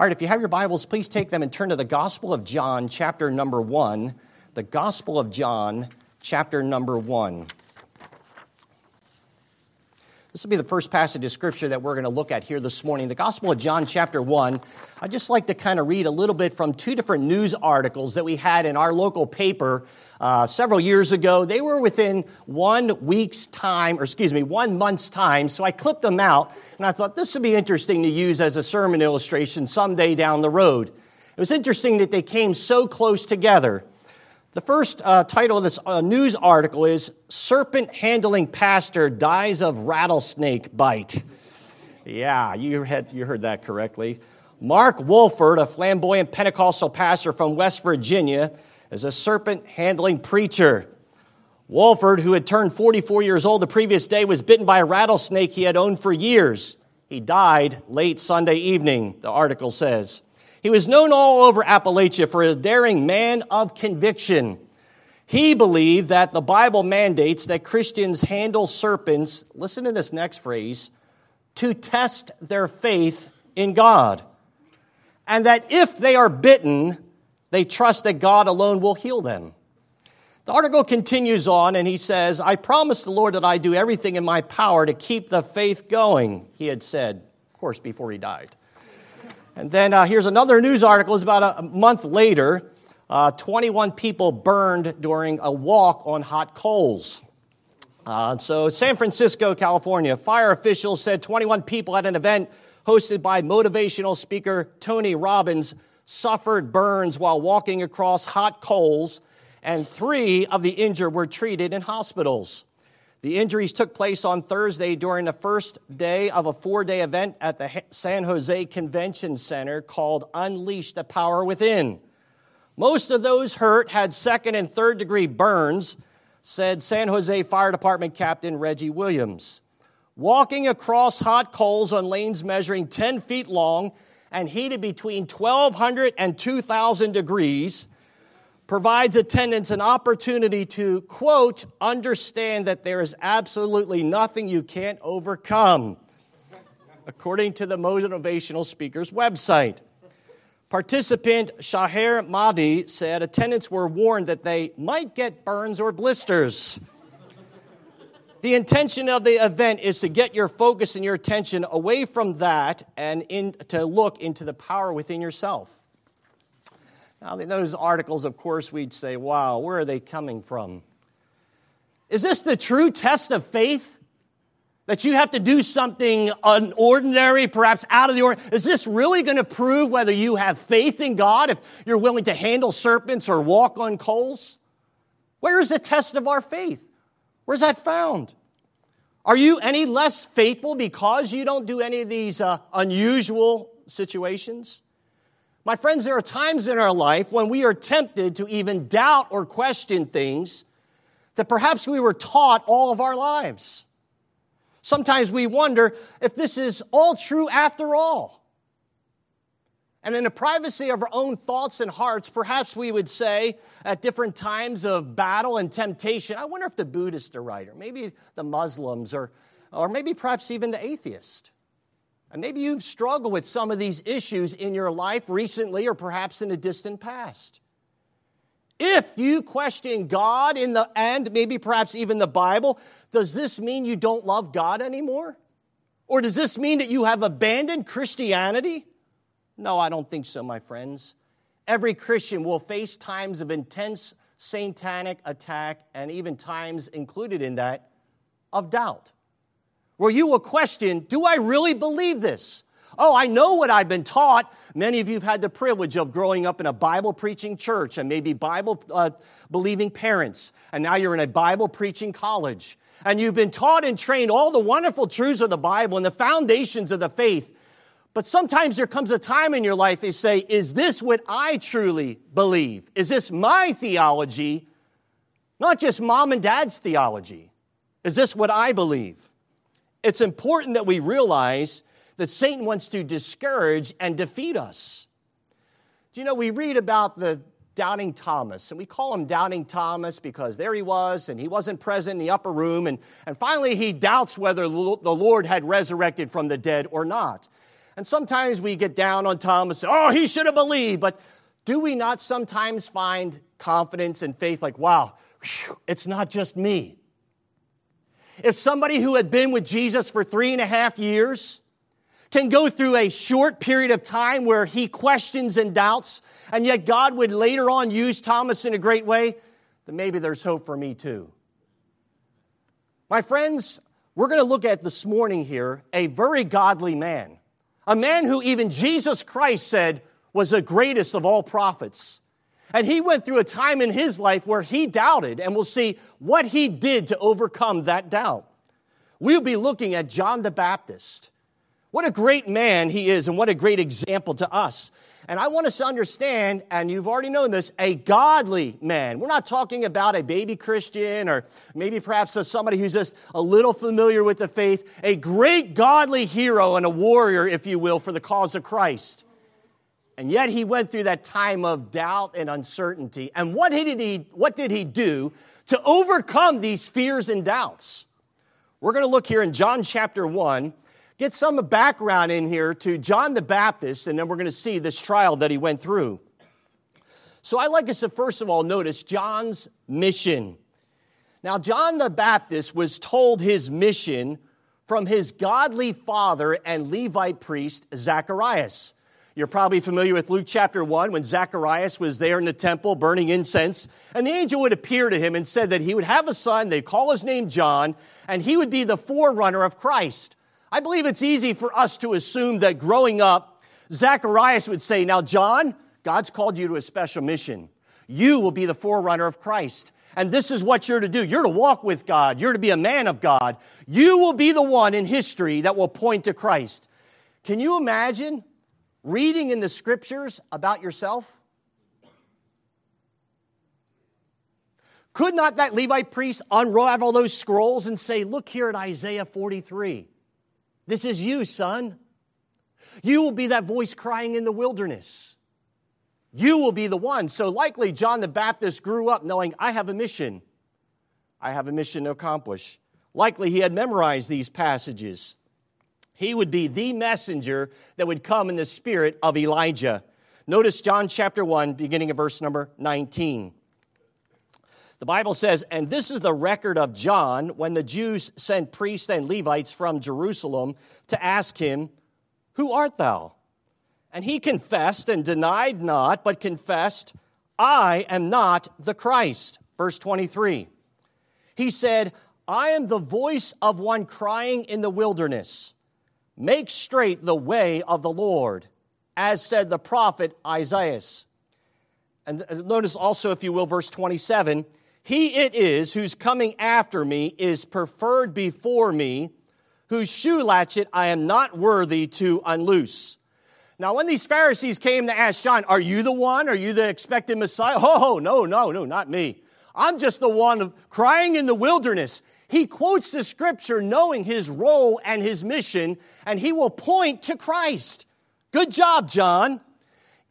All right, if you have your Bibles, please take them and turn to the Gospel of John, chapter number one. The Gospel of John, chapter number one. This will be the first passage of scripture that we're going to look at here this morning. The Gospel of John, chapter 1. I'd just like to kind of read a little bit from two different news articles that we had in our local paper uh, several years ago. They were within one week's time, or excuse me, one month's time. So I clipped them out, and I thought this would be interesting to use as a sermon illustration someday down the road. It was interesting that they came so close together. The first uh, title of this uh, news article is Serpent Handling Pastor Dies of Rattlesnake Bite. Yeah, you, had, you heard that correctly. Mark Wolford, a flamboyant Pentecostal pastor from West Virginia, is a serpent handling preacher. Wolford, who had turned 44 years old the previous day, was bitten by a rattlesnake he had owned for years. He died late Sunday evening, the article says. He was known all over Appalachia for a daring man of conviction. He believed that the Bible mandates that Christians handle serpents, listen to this next phrase, to test their faith in God. And that if they are bitten, they trust that God alone will heal them. The article continues on and he says, I promise the Lord that I do everything in my power to keep the faith going, he had said, of course, before he died. And then uh, here's another news article. It's about a month later. Uh, 21 people burned during a walk on hot coals. Uh, so, San Francisco, California, fire officials said 21 people at an event hosted by motivational speaker Tony Robbins suffered burns while walking across hot coals, and three of the injured were treated in hospitals. The injuries took place on Thursday during the first day of a four day event at the San Jose Convention Center called Unleash the Power Within. Most of those hurt had second and third degree burns, said San Jose Fire Department Captain Reggie Williams. Walking across hot coals on lanes measuring 10 feet long and heated between 1200 and 2000 degrees provides attendants an opportunity to, quote, understand that there is absolutely nothing you can't overcome, according to the motivational speaker's website. Participant Shahir Mahdi said attendants were warned that they might get burns or blisters. The intention of the event is to get your focus and your attention away from that and in, to look into the power within yourself. Now, those articles, of course, we'd say, wow, where are they coming from? Is this the true test of faith? That you have to do something unordinary, perhaps out of the ordinary? Is this really going to prove whether you have faith in God if you're willing to handle serpents or walk on coals? Where is the test of our faith? Where's that found? Are you any less faithful because you don't do any of these uh, unusual situations? My friends, there are times in our life when we are tempted to even doubt or question things that perhaps we were taught all of our lives. Sometimes we wonder if this is all true after all. And in the privacy of our own thoughts and hearts, perhaps we would say at different times of battle and temptation, I wonder if the Buddhists are right, or maybe the Muslims, or, or maybe perhaps even the atheist. And maybe you've struggled with some of these issues in your life recently or perhaps in a distant past. If you question God in the end, maybe perhaps even the Bible, does this mean you don't love God anymore? Or does this mean that you have abandoned Christianity? No, I don't think so, my friends. Every Christian will face times of intense satanic attack and even times included in that of doubt, where you will question Do I really believe this? Oh, I know what I've been taught. Many of you have had the privilege of growing up in a Bible preaching church and maybe Bible uh, believing parents, and now you're in a Bible preaching college. And you've been taught and trained all the wonderful truths of the Bible and the foundations of the faith. But sometimes there comes a time in your life you say, Is this what I truly believe? Is this my theology? Not just mom and dad's theology. Is this what I believe? It's important that we realize that Satan wants to discourage and defeat us. Do you know, we read about the doubting Thomas, and we call him doubting Thomas because there he was, and he wasn't present in the upper room, and, and finally he doubts whether the Lord had resurrected from the dead or not. And sometimes we get down on Thomas, oh, he should have believed. But do we not sometimes find confidence and faith like, wow, it's not just me? If somebody who had been with Jesus for three and a half years can go through a short period of time where he questions and doubts, and yet God would later on use Thomas in a great way, then maybe there's hope for me too. My friends, we're going to look at this morning here a very godly man, a man who even Jesus Christ said was the greatest of all prophets. And he went through a time in his life where he doubted, and we'll see what he did to overcome that doubt. We'll be looking at John the Baptist. What a great man he is, and what a great example to us. And I want us to understand, and you've already known this, a godly man. We're not talking about a baby Christian or maybe perhaps somebody who's just a little familiar with the faith. A great godly hero and a warrior, if you will, for the cause of Christ. And yet he went through that time of doubt and uncertainty. And what did he, what did he do to overcome these fears and doubts? We're going to look here in John chapter 1 get some background in here to John the Baptist, and then we're going to see this trial that he went through. So I'd like us to first of all notice John's mission. Now, John the Baptist was told his mission from his godly father and Levite priest, Zacharias. You're probably familiar with Luke chapter 1 when Zacharias was there in the temple burning incense, and the angel would appear to him and said that he would have a son, they'd call his name John, and he would be the forerunner of Christ. I believe it's easy for us to assume that growing up, Zacharias would say, Now, John, God's called you to a special mission. You will be the forerunner of Christ. And this is what you're to do. You're to walk with God. You're to be a man of God. You will be the one in history that will point to Christ. Can you imagine reading in the scriptures about yourself? Could not that Levite priest unravel those scrolls and say, Look here at Isaiah 43? This is you, son. You will be that voice crying in the wilderness. You will be the one. So, likely, John the Baptist grew up knowing, I have a mission. I have a mission to accomplish. Likely, he had memorized these passages. He would be the messenger that would come in the spirit of Elijah. Notice John chapter 1, beginning of verse number 19. The Bible says, and this is the record of John when the Jews sent priests and Levites from Jerusalem to ask him, Who art thou? And he confessed and denied not, but confessed, I am not the Christ. Verse 23. He said, I am the voice of one crying in the wilderness, Make straight the way of the Lord, as said the prophet Isaiah. And notice also, if you will, verse 27 he it is whose coming after me is preferred before me, whose shoe latchet I am not worthy to unloose. Now, when these Pharisees came to ask John, Are you the one? Are you the expected Messiah? Oh, no, no, no, not me. I'm just the one crying in the wilderness. He quotes the scripture knowing his role and his mission, and he will point to Christ. Good job, John.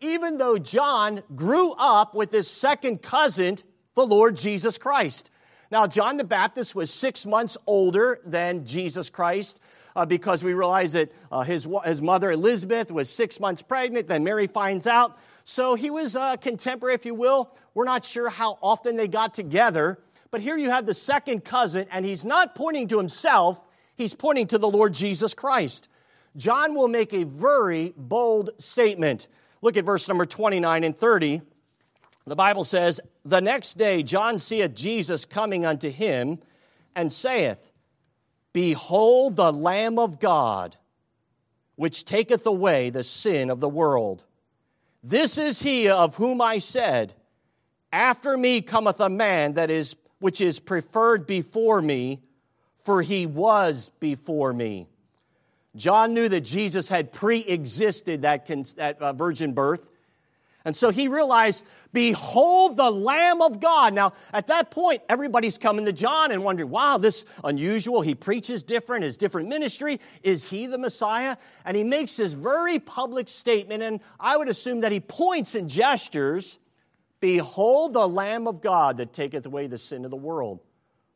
Even though John grew up with his second cousin the Lord Jesus Christ. Now, John the Baptist was six months older than Jesus Christ uh, because we realize that uh, his, his mother Elizabeth was six months pregnant, then Mary finds out. So he was a contemporary, if you will. We're not sure how often they got together, but here you have the second cousin, and he's not pointing to himself, he's pointing to the Lord Jesus Christ. John will make a very bold statement. Look at verse number 29 and 30. The Bible says, The next day John seeth Jesus coming unto him, and saith, Behold the Lamb of God, which taketh away the sin of the world. This is he of whom I said, After me cometh a man that is which is preferred before me, for he was before me. John knew that Jesus had pre existed that, that uh, virgin birth. And so he realized, Behold the Lamb of God. Now, at that point, everybody's coming to John and wondering, wow, this unusual. He preaches different, his different ministry. Is he the Messiah? And he makes this very public statement, and I would assume that he points and gestures, Behold the Lamb of God that taketh away the sin of the world.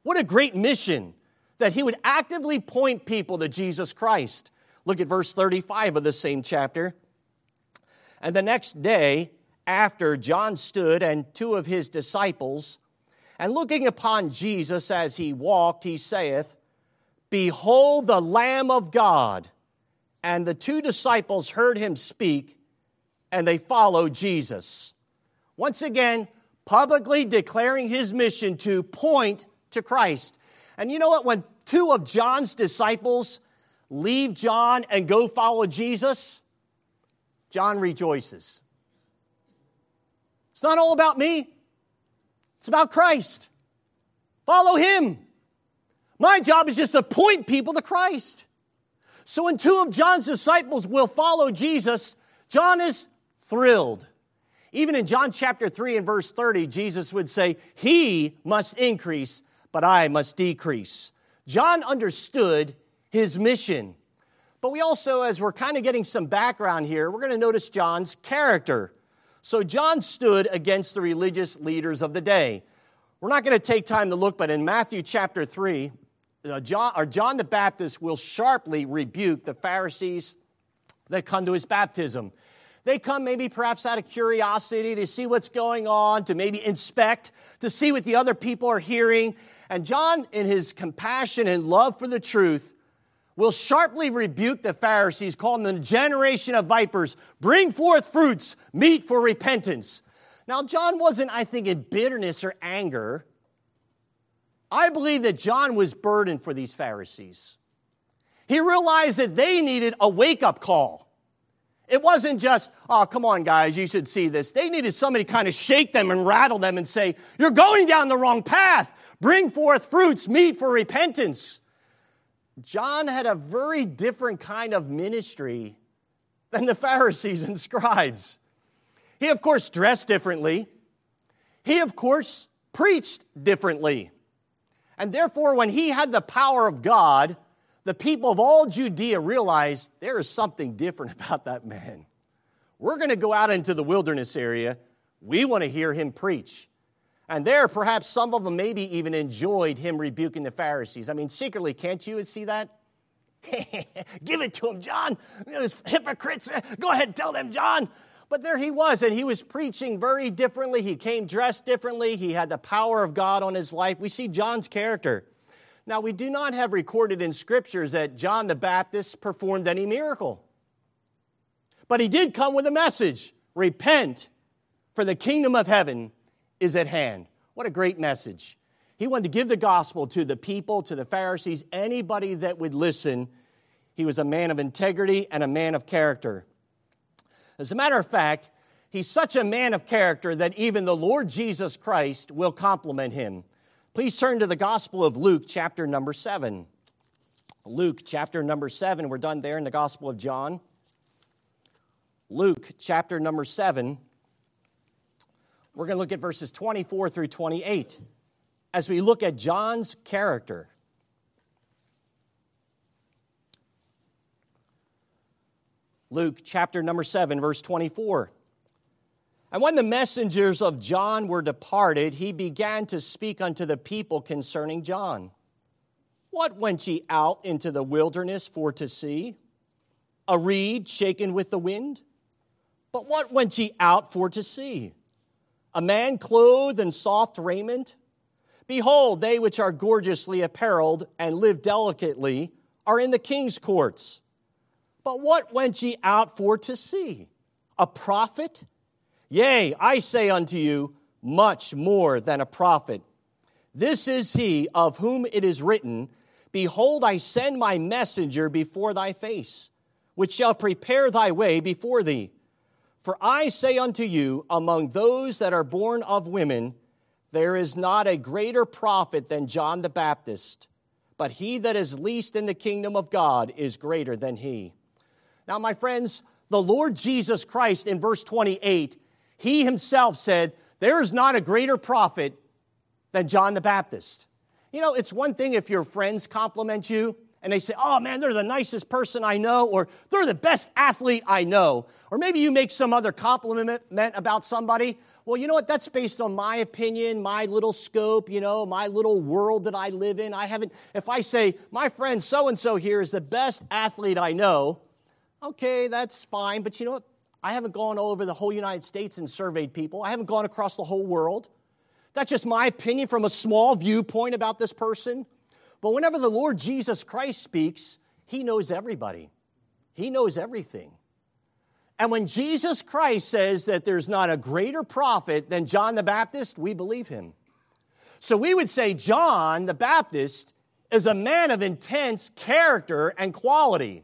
What a great mission that he would actively point people to Jesus Christ. Look at verse 35 of the same chapter. And the next day, after John stood and two of his disciples, and looking upon Jesus as he walked, he saith, Behold the Lamb of God. And the two disciples heard him speak, and they followed Jesus. Once again, publicly declaring his mission to point to Christ. And you know what? When two of John's disciples leave John and go follow Jesus, John rejoices. It's not all about me, it's about Christ. Follow him. My job is just to point people to Christ. So when two of John's disciples will follow Jesus, John is thrilled. Even in John chapter 3 and verse 30, Jesus would say, He must increase, but I must decrease. John understood his mission. But we also, as we're kind of getting some background here, we're going to notice John's character. So John stood against the religious leaders of the day. We're not going to take time to look, but in Matthew chapter 3, uh, John, or John the Baptist will sharply rebuke the Pharisees that come to his baptism. They come maybe perhaps out of curiosity to see what's going on, to maybe inspect, to see what the other people are hearing. And John, in his compassion and love for the truth, will sharply rebuke the Pharisees, calling them a generation of vipers, bring forth fruits, meet for repentance. Now, John wasn't, I think, in bitterness or anger. I believe that John was burdened for these Pharisees. He realized that they needed a wake up call. It wasn't just, oh, come on, guys, you should see this. They needed somebody to kind of shake them and rattle them and say, You're going down the wrong path. Bring forth fruits, meet for repentance. John had a very different kind of ministry than the Pharisees and scribes. He, of course, dressed differently. He, of course, preached differently. And therefore, when he had the power of God, the people of all Judea realized there is something different about that man. We're going to go out into the wilderness area. We want to hear him preach. And there, perhaps some of them maybe even enjoyed him rebuking the Pharisees. I mean, secretly, can't you see that? Give it to him, John. Those hypocrites. Go ahead, tell them, John. But there he was, and he was preaching very differently. He came dressed differently. He had the power of God on his life. We see John's character. Now, we do not have recorded in scriptures that John the Baptist performed any miracle. But he did come with a message repent, for the kingdom of heaven is at hand. What a great message. He wanted to give the gospel to the people, to the Pharisees, anybody that would listen. He was a man of integrity and a man of character. As a matter of fact, he's such a man of character that even the Lord Jesus Christ will compliment him. Please turn to the Gospel of Luke, chapter number 7. Luke, chapter number 7. We're done there in the Gospel of John. Luke, chapter number 7. We're going to look at verses 24 through 28 as we look at John's character. Luke chapter number 7, verse 24. And when the messengers of John were departed, he began to speak unto the people concerning John. What went ye out into the wilderness for to see? A reed shaken with the wind? But what went ye out for to see? A man clothed in soft raiment? Behold, they which are gorgeously apparelled and live delicately are in the king's courts. But what went ye out for to see? A prophet? Yea, I say unto you, much more than a prophet. This is he of whom it is written, Behold, I send my messenger before thy face, which shall prepare thy way before thee. For I say unto you, among those that are born of women, there is not a greater prophet than John the Baptist, but he that is least in the kingdom of God is greater than he. Now, my friends, the Lord Jesus Christ in verse 28 he himself said, There is not a greater prophet than John the Baptist. You know, it's one thing if your friends compliment you and they say, oh man, they're the nicest person I know, or they're the best athlete I know. Or maybe you make some other compliment about somebody. Well, you know what? That's based on my opinion, my little scope, you know, my little world that I live in. I haven't, if I say, my friend so and so here is the best athlete I know, okay, that's fine. But you know what? I haven't gone all over the whole United States and surveyed people, I haven't gone across the whole world. That's just my opinion from a small viewpoint about this person. But whenever the Lord Jesus Christ speaks, he knows everybody, he knows everything. And when Jesus Christ says that there's not a greater prophet than John the Baptist, we believe him. So we would say John the Baptist is a man of intense character and quality.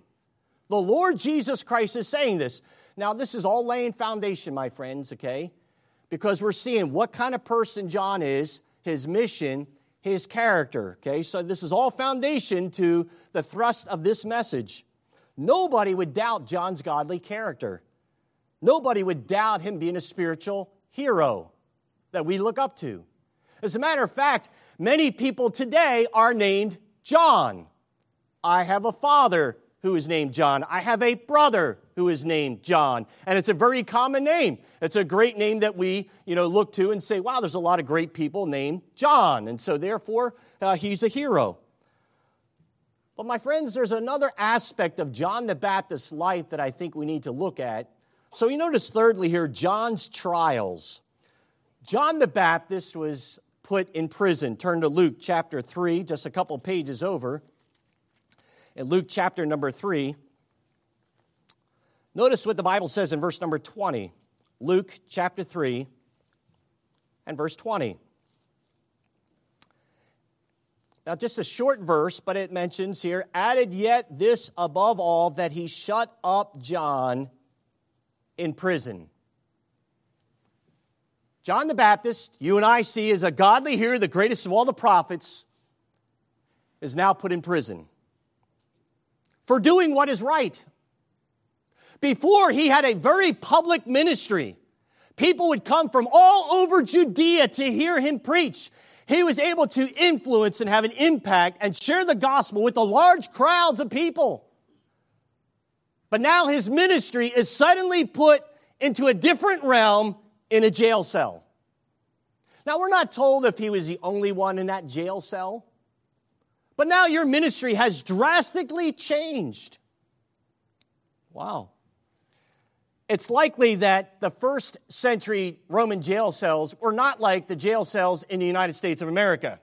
The Lord Jesus Christ is saying this. Now, this is all laying foundation, my friends, okay? Because we're seeing what kind of person John is, his mission, his character, okay? So this is all foundation to the thrust of this message. Nobody would doubt John's godly character. Nobody would doubt him being a spiritual hero that we look up to. As a matter of fact, many people today are named John. I have a father who is named John. I have a brother who is named John. And it's a very common name. It's a great name that we, you know, look to and say, wow, there's a lot of great people named John. And so therefore, uh, he's a hero. But my friends, there's another aspect of John the Baptist's life that I think we need to look at. So you notice thirdly here, John's trials. John the Baptist was put in prison. Turn to Luke chapter 3, just a couple pages over. In Luke chapter number 3, notice what the Bible says in verse number 20. Luke chapter 3 and verse 20. Now, just a short verse, but it mentions here, added yet this above all, that he shut up John in prison. John the Baptist, you and I see as a godly hero, the greatest of all the prophets, is now put in prison for doing what is right. Before, he had a very public ministry. People would come from all over Judea to hear him preach he was able to influence and have an impact and share the gospel with the large crowds of people. But now his ministry is suddenly put into a different realm in a jail cell. Now, we're not told if he was the only one in that jail cell, but now your ministry has drastically changed. Wow it's likely that the first century Roman jail cells were not like the jail cells in the United States of America.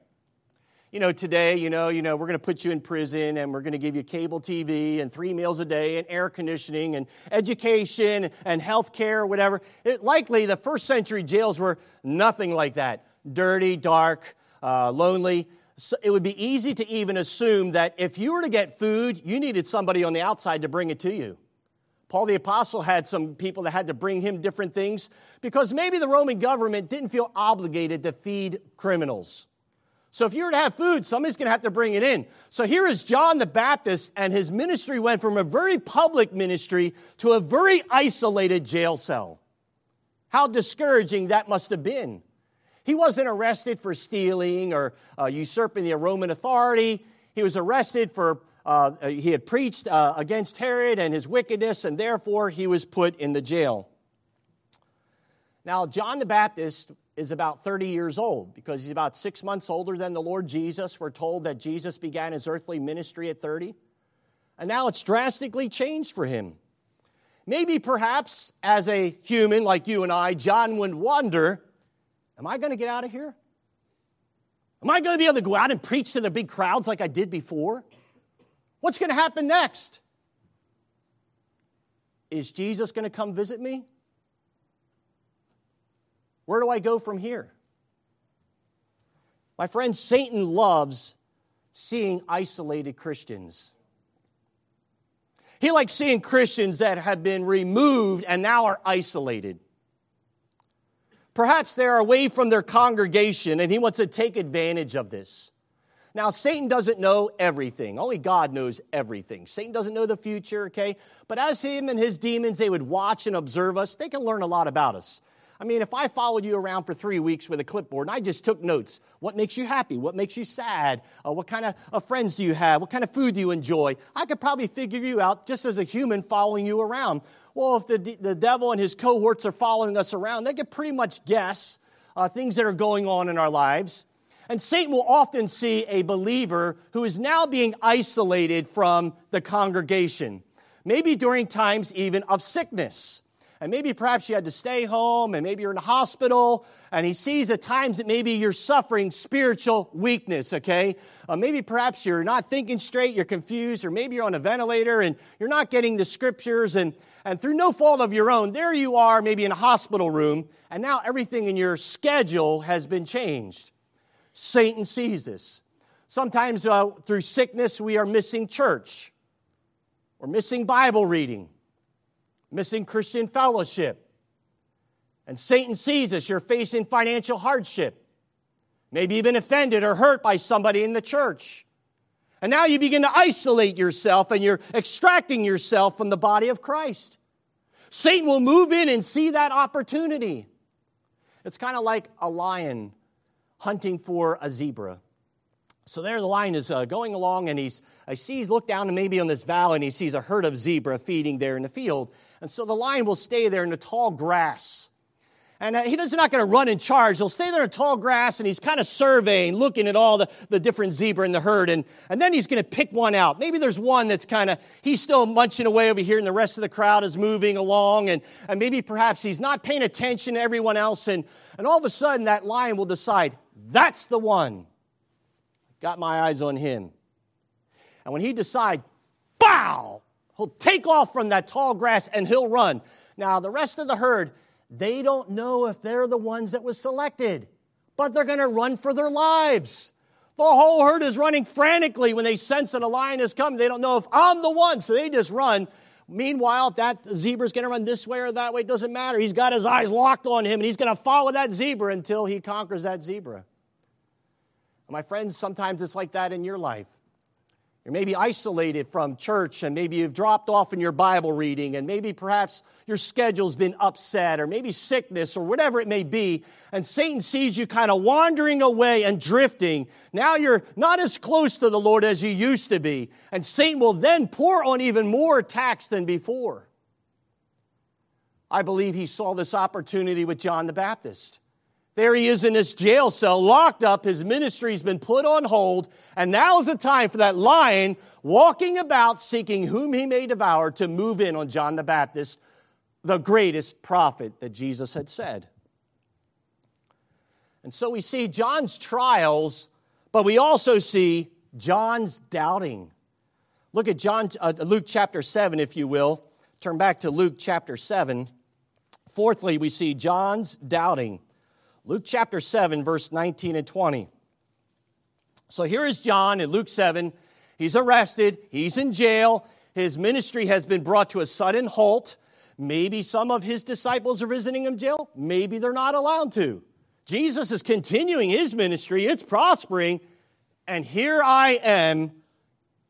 You know, today, you know, you know, we're going to put you in prison and we're going to give you cable TV and three meals a day and air conditioning and education and health care, whatever. It, likely the first century jails were nothing like that. Dirty, dark, uh, lonely. So it would be easy to even assume that if you were to get food, you needed somebody on the outside to bring it to you. Paul the Apostle had some people that had to bring him different things because maybe the Roman government didn't feel obligated to feed criminals. So if you were to have food, somebody's going to have to bring it in. So here is John the Baptist, and his ministry went from a very public ministry to a very isolated jail cell. How discouraging that must have been. He wasn't arrested for stealing or uh, usurping the Roman authority. He was arrested for uh, he had preached uh, against Herod and his wickedness, and therefore he was put in the jail. Now, John the Baptist is about 30 years old because he's about six months older than the Lord Jesus. We're told that Jesus began his earthly ministry at 30. And now it's drastically changed for him. Maybe, perhaps, as a human like you and I, John would wonder Am I going to get out of here? Am I going to be able to go out and preach to the big crowds like I did before? What's going to happen next? Is Jesus going to come visit me? Where do I go from here? My friend, Satan loves seeing isolated Christians. He likes seeing Christians that have been removed and now are isolated. Perhaps they're away from their congregation and he wants to take advantage of this. Now, Satan doesn't know everything. Only God knows everything. Satan doesn't know the future, okay? But as him and his demons, they would watch and observe us, they can learn a lot about us. I mean, if I followed you around for three weeks with a clipboard and I just took notes, what makes you happy? What makes you sad? Uh, what kind of uh, friends do you have? What kind of food do you enjoy? I could probably figure you out just as a human following you around. Well, if the, the devil and his cohorts are following us around, they could pretty much guess uh, things that are going on in our lives. And Satan will often see a believer who is now being isolated from the congregation, maybe during times even of sickness. And maybe perhaps you had to stay home, and maybe you're in a hospital, and he sees at times that maybe you're suffering spiritual weakness, okay? Uh, maybe perhaps you're not thinking straight, you're confused, or maybe you're on a ventilator and you're not getting the scriptures, and, and through no fault of your own, there you are, maybe in a hospital room, and now everything in your schedule has been changed. Satan sees this. Sometimes uh, through sickness, we are missing church, or missing Bible reading missing Christian fellowship. And Satan sees us. You're facing financial hardship. Maybe you've been offended or hurt by somebody in the church. And now you begin to isolate yourself and you're extracting yourself from the body of Christ. Satan will move in and see that opportunity. It's kind of like a lion hunting for a zebra. So there the lion is uh, going along and he's, he sees, look down and maybe on this valley and he sees a herd of zebra feeding there in the field. And so the lion will stay there in the tall grass. And uh, he's not going to run and charge. He'll stay there in tall grass and he's kind of surveying, looking at all the, the different zebra in the herd. And, and then he's going to pick one out. Maybe there's one that's kind of, he's still munching away over here and the rest of the crowd is moving along. And, and maybe perhaps he's not paying attention to everyone else. And, and all of a sudden that lion will decide, that's the one. Got my eyes on him. And when he decides, bow, He'll take off from that tall grass and he'll run. Now, the rest of the herd, they don't know if they're the ones that was selected, but they're going to run for their lives. The whole herd is running frantically when they sense that a lion is coming. They don't know if I'm the one, so they just run. Meanwhile, if that zebra's going to run this way or that way, it doesn't matter. He's got his eyes locked on him, and he's going to follow that zebra until he conquers that zebra. My friends, sometimes it's like that in your life. You're maybe isolated from church, and maybe you've dropped off in your Bible reading, and maybe perhaps your schedule's been upset, or maybe sickness, or whatever it may be, and Satan sees you kind of wandering away and drifting. Now you're not as close to the Lord as you used to be, and Satan will then pour on even more attacks than before. I believe he saw this opportunity with John the Baptist. There he is in his jail cell, locked up. His ministry's been put on hold. And now is the time for that lion walking about seeking whom he may devour to move in on John the Baptist, the greatest prophet that Jesus had said. And so we see John's trials, but we also see John's doubting. Look at John, uh, Luke chapter 7, if you will. Turn back to Luke chapter 7. Fourthly, we see John's doubting. Luke chapter 7, verse 19 and 20. So here is John in Luke 7. He's arrested, he's in jail, his ministry has been brought to a sudden halt. Maybe some of his disciples are visiting him jail, maybe they're not allowed to. Jesus is continuing his ministry, it's prospering, and here I am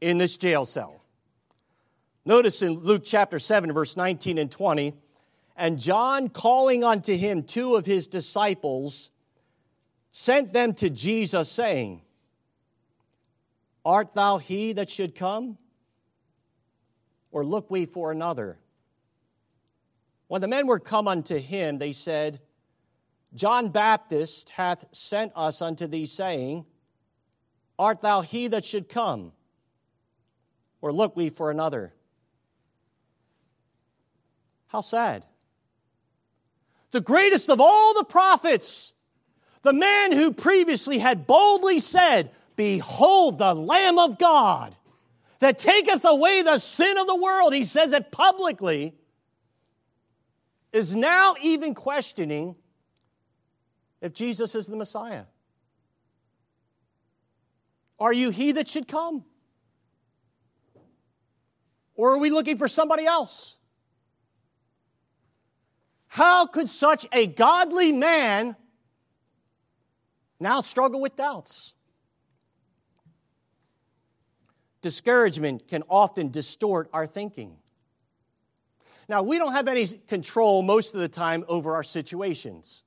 in this jail cell. Notice in Luke chapter 7, verse 19 and 20, and John, calling unto him two of his disciples, sent them to Jesus, saying, Art thou he that should come? Or look we for another? When the men were come unto him, they said, John Baptist hath sent us unto thee, saying, Art thou he that should come? Or look we for another? How sad the greatest of all the prophets, the man who previously had boldly said, Behold the Lamb of God that taketh away the sin of the world, he says it publicly, is now even questioning if Jesus is the Messiah. Are you he that should come? Or are we looking for somebody else? How could such a godly man now struggle with doubts? Discouragement can often distort our thinking. Now, we don't have any control most of the time over our situations.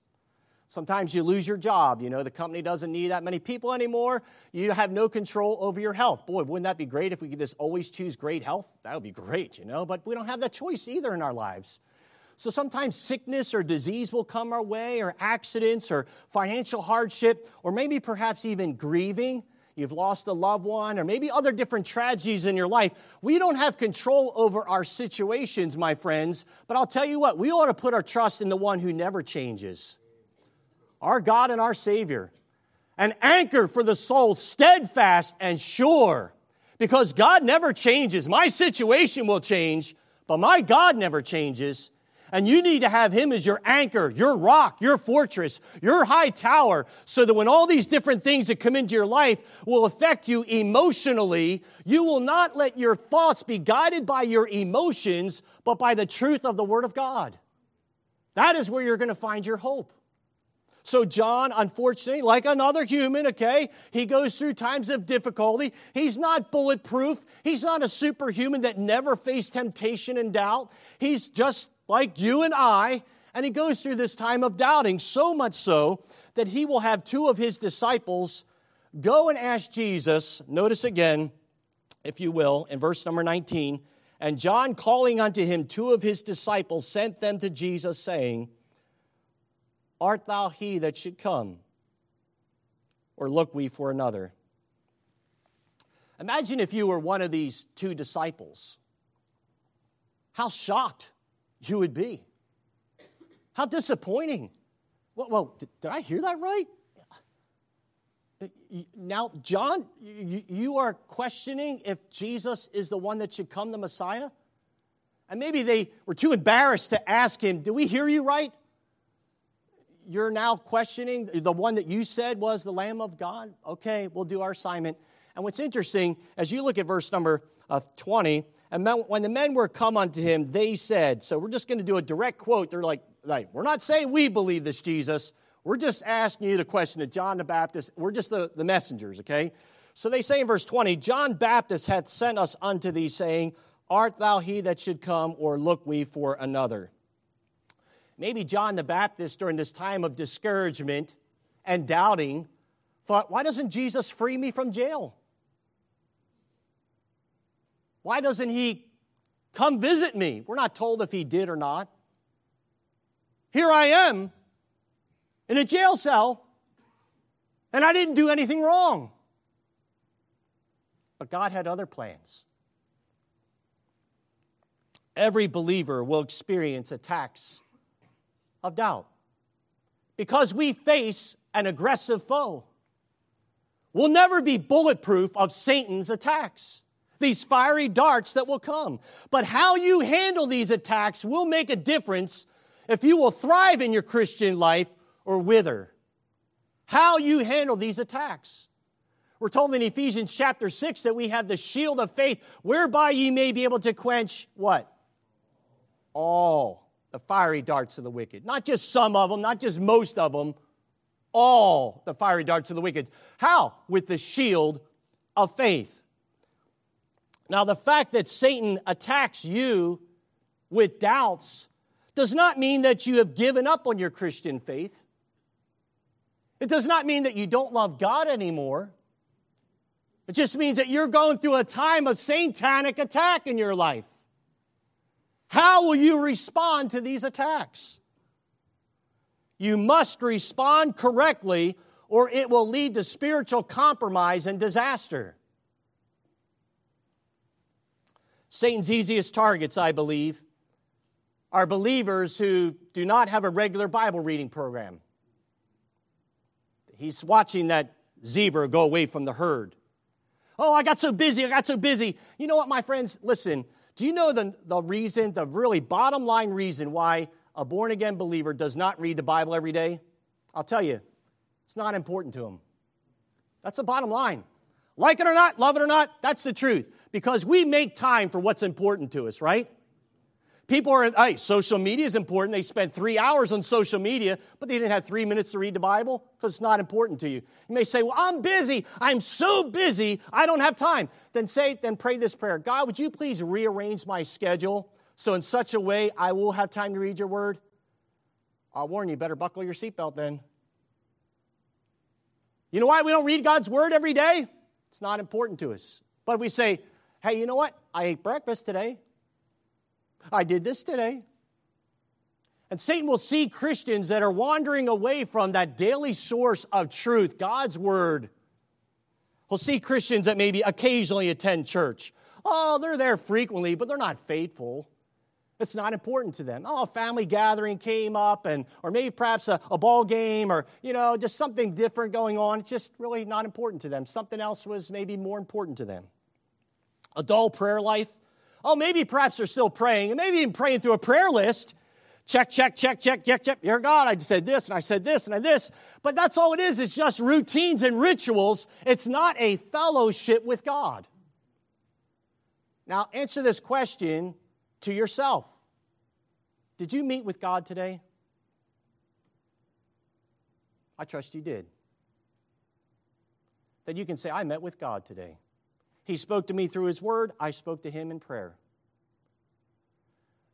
Sometimes you lose your job. You know, the company doesn't need that many people anymore. You have no control over your health. Boy, wouldn't that be great if we could just always choose great health? That would be great, you know, but we don't have that choice either in our lives. So sometimes sickness or disease will come our way, or accidents, or financial hardship, or maybe perhaps even grieving. You've lost a loved one, or maybe other different tragedies in your life. We don't have control over our situations, my friends, but I'll tell you what, we ought to put our trust in the one who never changes our God and our Savior, an anchor for the soul, steadfast and sure. Because God never changes. My situation will change, but my God never changes. And you need to have Him as your anchor, your rock, your fortress, your high tower, so that when all these different things that come into your life will affect you emotionally, you will not let your thoughts be guided by your emotions, but by the truth of the Word of God. That is where you're going to find your hope. So, John, unfortunately, like another human, okay, he goes through times of difficulty. He's not bulletproof. He's not a superhuman that never faced temptation and doubt. He's just like you and I, and he goes through this time of doubting, so much so that he will have two of his disciples go and ask Jesus. Notice again, if you will, in verse number 19. And John, calling unto him two of his disciples, sent them to Jesus, saying, Art thou he that should come? Or look we for another? Imagine if you were one of these two disciples. How shocked you would be. How disappointing. Well, well did, did I hear that right? Now, John, you, you are questioning if Jesus is the one that should come, the Messiah? And maybe they were too embarrassed to ask him, Do we hear you right? you're now questioning the one that you said was the Lamb of God? Okay, we'll do our assignment. And what's interesting, as you look at verse number uh, 20, and when the men were come unto him, they said, so we're just going to do a direct quote. They're like, like, we're not saying we believe this Jesus. We're just asking you the question of John the Baptist. We're just the, the messengers, okay? So they say in verse 20, John Baptist hath sent us unto thee, saying, Art thou he that should come, or look we for another? Maybe John the Baptist, during this time of discouragement and doubting, thought, why doesn't Jesus free me from jail? Why doesn't he come visit me? We're not told if he did or not. Here I am in a jail cell, and I didn't do anything wrong. But God had other plans. Every believer will experience attacks of doubt because we face an aggressive foe. We'll never be bulletproof of Satan's attacks, these fiery darts that will come. But how you handle these attacks will make a difference if you will thrive in your Christian life or wither. How you handle these attacks. We're told in Ephesians chapter 6 that we have the shield of faith whereby ye may be able to quench what? All the fiery darts of the wicked. Not just some of them, not just most of them, all the fiery darts of the wicked. How? With the shield of faith. Now, the fact that Satan attacks you with doubts does not mean that you have given up on your Christian faith. It does not mean that you don't love God anymore. It just means that you're going through a time of satanic attack in your life. How will you respond to these attacks? You must respond correctly, or it will lead to spiritual compromise and disaster. Satan's easiest targets, I believe, are believers who do not have a regular Bible reading program. He's watching that zebra go away from the herd. Oh, I got so busy, I got so busy. You know what, my friends? Listen, do you know the, the reason, the really bottom line reason why a born again believer does not read the Bible every day? I'll tell you, it's not important to him. That's the bottom line. Like it or not, love it or not, that's the truth. Because we make time for what's important to us, right? People are, hey, social media is important. They spend three hours on social media, but they didn't have three minutes to read the Bible because it's not important to you. You may say, well, I'm busy. I'm so busy. I don't have time. Then say, then pray this prayer. God, would you please rearrange my schedule So, in such a way, I will have time to read your word. I'll warn you, better buckle your seatbelt then. You know why we don't read God's word every day? It's not important to us. But we say, hey, you know what? I ate breakfast today. I did this today. And Satan will see Christians that are wandering away from that daily source of truth, God's word. He'll see Christians that maybe occasionally attend church. Oh, they're there frequently, but they're not faithful. It's not important to them. Oh, a family gathering came up, and or maybe perhaps a, a ball game, or you know, just something different going on. It's just really not important to them. Something else was maybe more important to them. A dull prayer life. Oh, maybe perhaps they're still praying, and maybe even praying through a prayer list. Check, check, check, check, check, check. Dear God, I said this, and I said this, and I this. But that's all it is. It's just routines and rituals. It's not a fellowship with God. Now, answer this question to yourself Did you meet with God today? I trust you did. That you can say, I met with God today. He spoke to me through His Word, I spoke to Him in prayer.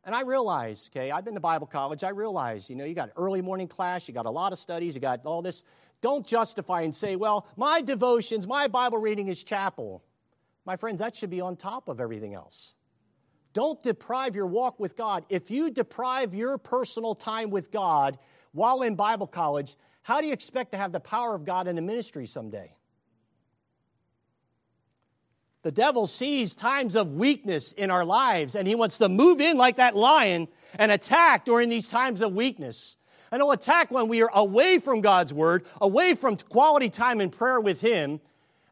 And I realize, okay, I've been to Bible college. I realize, you know, you got early morning class, you got a lot of studies, you got all this. Don't justify and say, well, my devotions, my Bible reading is chapel. My friends, that should be on top of everything else. Don't deprive your walk with God. If you deprive your personal time with God while in Bible college, how do you expect to have the power of God in the ministry someday? The devil sees times of weakness in our lives, and he wants to move in like that lion and attack during these times of weakness. And he'll attack when we are away from God's word, away from quality time in prayer with him,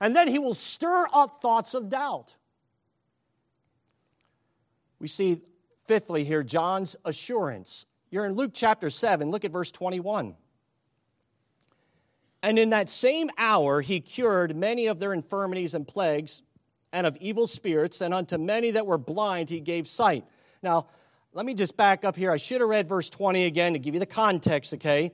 and then he will stir up thoughts of doubt. We see, fifthly, here, John's assurance. You're in Luke chapter 7. Look at verse 21. And in that same hour, he cured many of their infirmities and plagues and of evil spirits, and unto many that were blind, he gave sight. Now, let me just back up here. I should have read verse 20 again to give you the context, okay?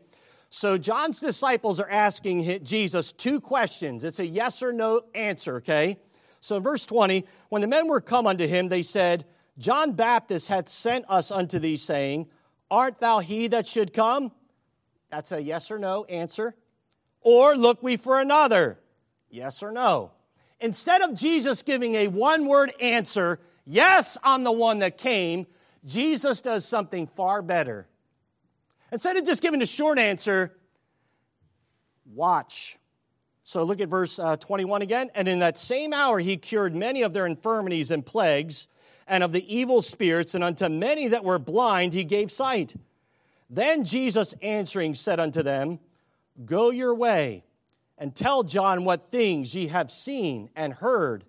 So John's disciples are asking Jesus two questions. It's a yes or no answer, okay? So verse 20, when the men were come unto him, they said, John Baptist hath sent us unto thee, saying, Art thou he that should come? That's a yes or no answer. Or look we for another? Yes or no. Instead of Jesus giving a one word answer, yes, I'm the one that came, Jesus does something far better. Instead of just giving a short answer, watch. So look at verse uh, 21 again. And in that same hour he cured many of their infirmities and plagues and of the evil spirits, and unto many that were blind he gave sight. Then Jesus answering said unto them, Go your way and tell John what things ye have seen and heard,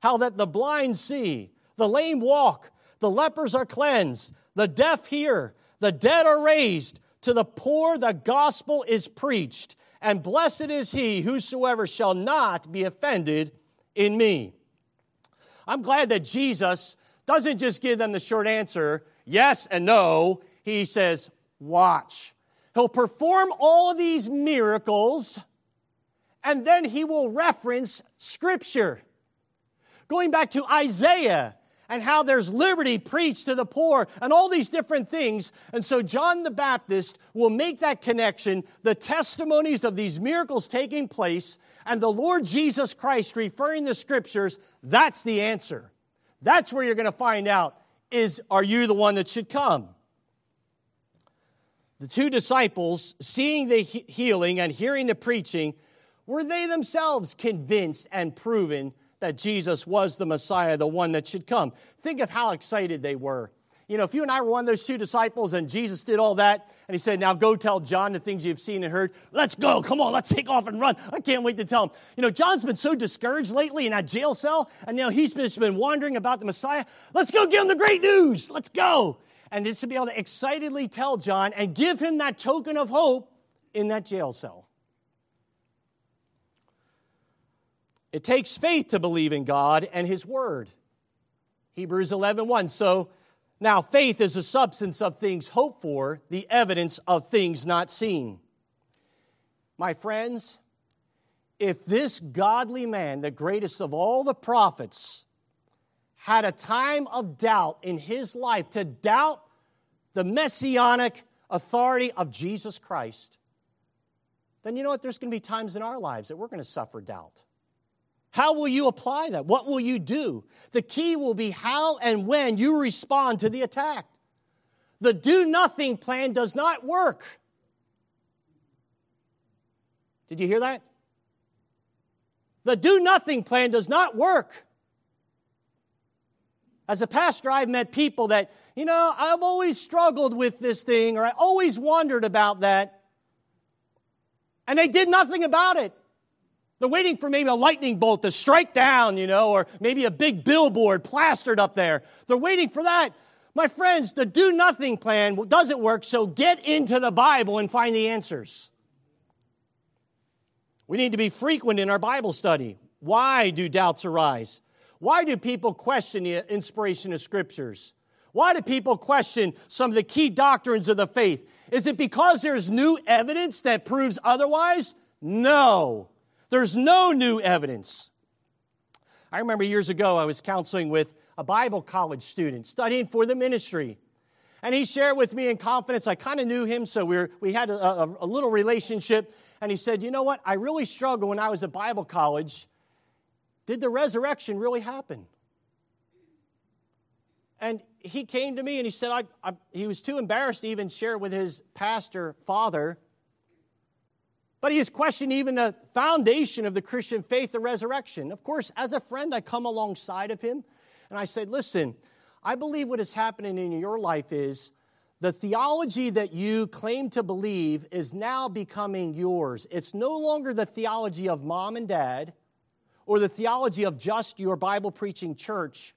how that the blind see, the lame walk, the lepers are cleansed, the deaf hear, the dead are raised, to the poor the gospel is preached, and blessed is he whosoever shall not be offended in me. I'm glad that Jesus doesn't just give them the short answer, yes and no. He says, watch. He'll perform all of these miracles, and then he will reference Scripture. Going back to Isaiah, and how there's liberty preached to the poor and all these different things. And so John the Baptist will make that connection, the testimonies of these miracles taking place, and the Lord Jesus Christ referring the scriptures, that's the answer. That's where you're going to find out is are you the one that should come? The two disciples, seeing the healing and hearing the preaching, were they themselves convinced and proven that Jesus was the Messiah, the one that should come. Think of how excited they were. You know, if you and I were one of those two disciples and Jesus did all that and he said, Now go tell John the things you've seen and heard, let's go. Come on, let's take off and run. I can't wait to tell him. You know, John's been so discouraged lately in that jail cell and now he's just been wondering about the Messiah. Let's go give him the great news. Let's go. And just to be able to excitedly tell John and give him that token of hope in that jail cell. It takes faith to believe in God and His Word. Hebrews 11 1. So now faith is the substance of things hoped for, the evidence of things not seen. My friends, if this godly man, the greatest of all the prophets, had a time of doubt in his life to doubt the messianic authority of Jesus Christ, then you know what? There's going to be times in our lives that we're going to suffer doubt. How will you apply that? What will you do? The key will be how and when you respond to the attack. The do nothing plan does not work. Did you hear that? The do nothing plan does not work. As a pastor, I've met people that, you know, I've always struggled with this thing or I always wondered about that. And they did nothing about it. They're waiting for maybe a lightning bolt to strike down, you know, or maybe a big billboard plastered up there. They're waiting for that. My friends, the do nothing plan doesn't work, so get into the Bible and find the answers. We need to be frequent in our Bible study. Why do doubts arise? Why do people question the inspiration of scriptures? Why do people question some of the key doctrines of the faith? Is it because there's new evidence that proves otherwise? No. There's no new evidence. I remember years ago I was counseling with a Bible college student studying for the ministry. And he shared with me in confidence. I kind of knew him, so we, were, we had a, a, a little relationship. And he said, You know what? I really struggled when I was at Bible college. Did the resurrection really happen? And he came to me and he said, I, I, he was too embarrassed to even share with his pastor father. But he has questioned even the foundation of the Christian faith, the resurrection. Of course, as a friend, I come alongside of him and I say, Listen, I believe what is happening in your life is the theology that you claim to believe is now becoming yours. It's no longer the theology of mom and dad or the theology of just your Bible preaching church.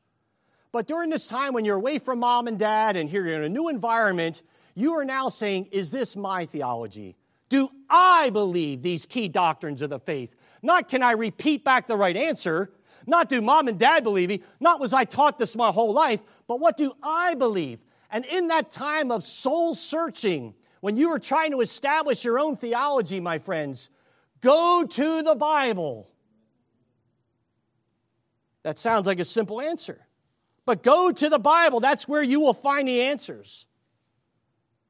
But during this time when you're away from mom and dad and here you're in a new environment, you are now saying, Is this my theology? Do I believe these key doctrines of the faith? Not can I repeat back the right answer, not do mom and dad believe me, not was I taught this my whole life, but what do I believe? And in that time of soul searching, when you are trying to establish your own theology, my friends, go to the Bible. That sounds like a simple answer. But go to the Bible. That's where you will find the answers.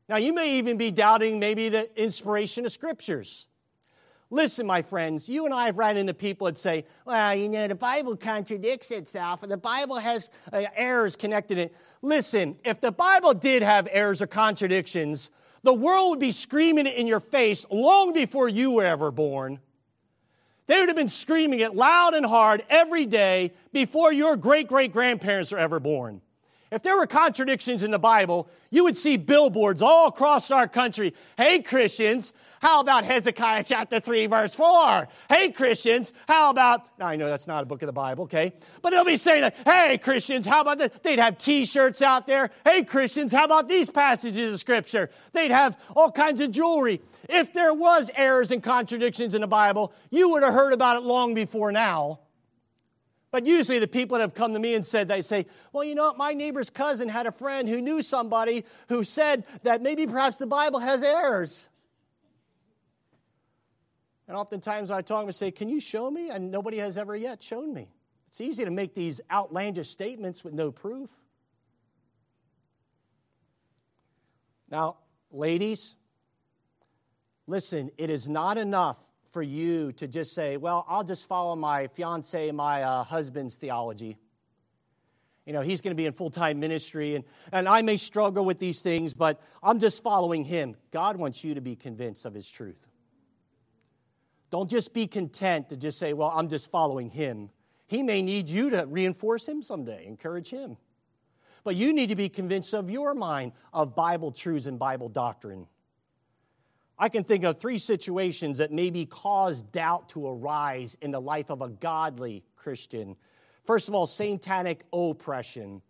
Now, you may even be doubting maybe the inspiration of scriptures. Listen, my friends, you and I have ran into people that say, well, you know, the Bible contradicts itself, and the Bible has uh, errors connected it. Listen, if the Bible did have errors or contradictions, the world would be screaming it in your face long before you were ever born. They would have been screaming it loud and hard every day before your great great grandparents were ever born. If there were contradictions in the Bible, you would see billboards all across our country. Hey, Christians, how about Hezekiah chapter 3, verse 4? Hey, Christians, how about, now I know that's not a book of the Bible, okay? But they'll be saying, hey, Christians, how about this? They'd have t shirts out there. Hey, Christians, how about these passages of Scripture? They'd have all kinds of jewelry. If there was errors and contradictions in the Bible, you would have heard about it long before now. But usually the people that have come to me and said, they say, well, you know what? My neighbor's cousin had a friend who knew somebody who said that maybe perhaps the Bible has errors. And oftentimes I talk and say, Can you show me? And nobody has ever yet shown me. It's easy to make these outlandish statements with no proof. Now, ladies, listen, it is not enough for you to just say, well, I'll just follow my fiance, my uh, husband's theology. You know, he's going to be in full time ministry, and, and I may struggle with these things, but I'm just following him. God wants you to be convinced of his truth. Don't just be content to just say, well, I'm just following him. He may need you to reinforce him someday, encourage him. But you need to be convinced of your mind of Bible truths and Bible doctrine. I can think of three situations that maybe cause doubt to arise in the life of a godly Christian. First of all, satanic oppression.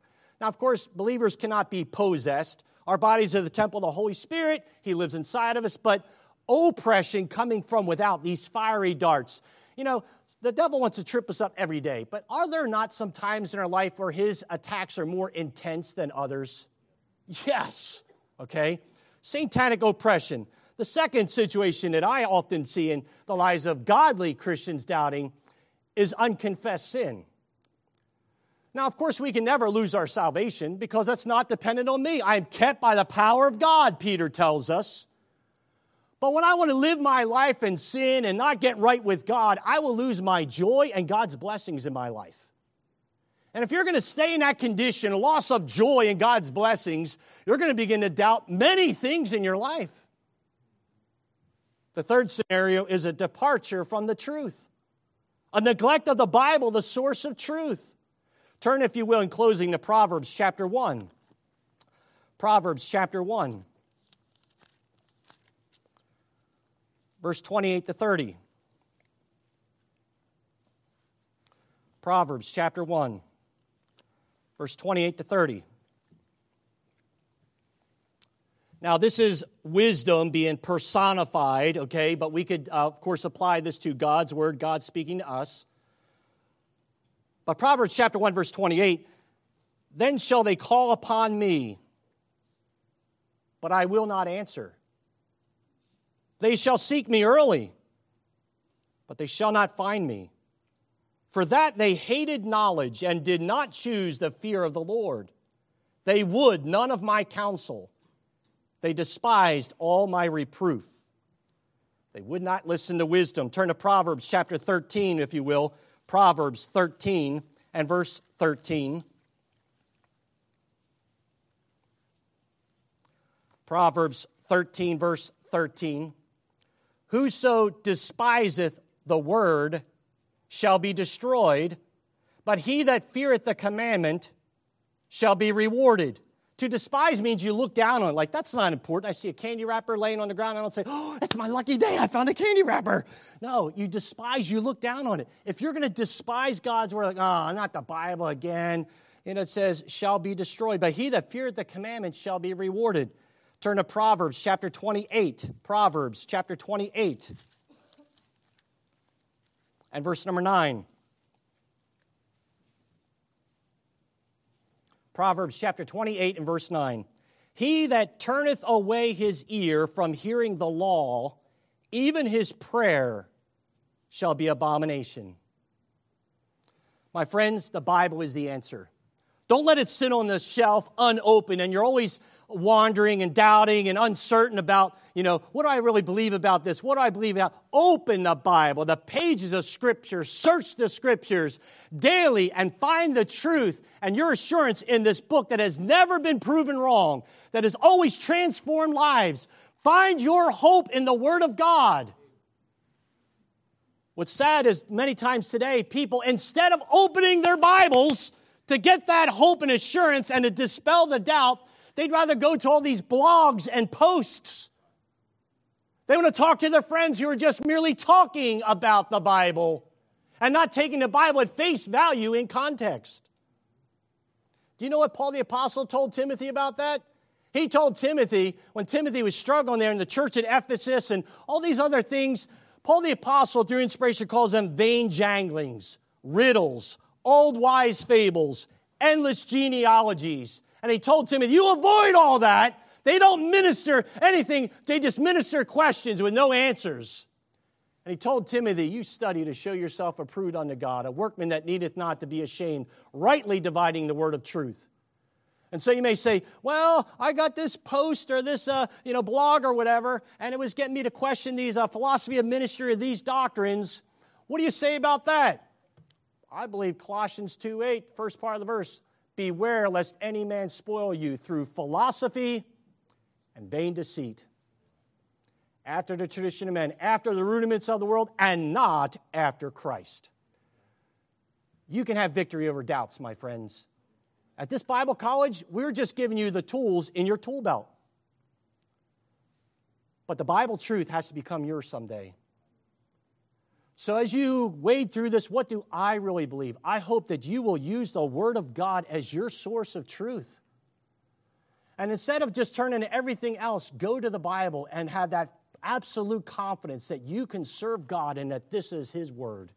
Now, of course, believers cannot be possessed. Our bodies are the temple of the Holy Spirit, He lives inside of us, but oppression coming from without, these fiery darts. You know, the devil wants to trip us up every day, but are there not some times in our life where his attacks are more intense than others? Yes, okay? Satanic oppression. The second situation that I often see in the lives of godly Christians doubting is unconfessed sin. Now, of course, we can never lose our salvation because that's not dependent on me. I am kept by the power of God, Peter tells us. But when I want to live my life in sin and not get right with God, I will lose my joy and God's blessings in my life. And if you're going to stay in that condition, a loss of joy and God's blessings, you're going to begin to doubt many things in your life. The third scenario is a departure from the truth, a neglect of the Bible, the source of truth. Turn, if you will, in closing to Proverbs chapter 1. Proverbs chapter 1, verse 28 to 30. Proverbs chapter 1, verse 28 to 30. Now, this is wisdom being personified, okay, but we could, uh, of course, apply this to God's word, God speaking to us. But Proverbs chapter 1, verse 28 Then shall they call upon me, but I will not answer. They shall seek me early, but they shall not find me. For that they hated knowledge and did not choose the fear of the Lord. They would none of my counsel. They despised all my reproof. They would not listen to wisdom. Turn to Proverbs chapter 13, if you will. Proverbs 13 and verse 13. Proverbs 13, verse 13. Whoso despiseth the word shall be destroyed, but he that feareth the commandment shall be rewarded. To despise means you look down on it, like that's not important. I see a candy wrapper laying on the ground, I don't say, oh, it's my lucky day, I found a candy wrapper. No, you despise, you look down on it. If you're going to despise God's word, like, oh, not the Bible again, and it says, shall be destroyed. But he that feareth the commandment shall be rewarded. Turn to Proverbs chapter 28. Proverbs chapter 28 and verse number 9. Proverbs chapter 28 and verse 9. He that turneth away his ear from hearing the law, even his prayer shall be abomination. My friends, the Bible is the answer. Don't let it sit on the shelf unopened and you're always wandering and doubting and uncertain about, you know, what do I really believe about this? What do I believe about? Open the Bible, the pages of Scripture, search the Scriptures daily and find the truth and your assurance in this book that has never been proven wrong, that has always transformed lives. Find your hope in the Word of God. What's sad is many times today, people, instead of opening their Bibles to get that hope and assurance and to dispel the doubt, They'd rather go to all these blogs and posts. They want to talk to their friends who are just merely talking about the Bible and not taking the Bible at face value in context. Do you know what Paul the Apostle told Timothy about that? He told Timothy, when Timothy was struggling there in the church at Ephesus and all these other things, Paul the Apostle, through inspiration, calls them vain janglings, riddles, old wise fables, endless genealogies. And he told Timothy, You avoid all that. They don't minister anything, they just minister questions with no answers. And he told Timothy, You study to show yourself approved unto God, a workman that needeth not to be ashamed, rightly dividing the word of truth. And so you may say, well, I got this post or this uh, you know, blog or whatever, and it was getting me to question these uh, philosophy of ministry or these doctrines. What do you say about that? I believe Colossians 2 8, first part of the verse. Beware lest any man spoil you through philosophy and vain deceit, after the tradition of men, after the rudiments of the world, and not after Christ. You can have victory over doubts, my friends. At this Bible college, we're just giving you the tools in your tool belt. But the Bible truth has to become yours someday. So, as you wade through this, what do I really believe? I hope that you will use the Word of God as your source of truth. And instead of just turning to everything else, go to the Bible and have that absolute confidence that you can serve God and that this is His Word.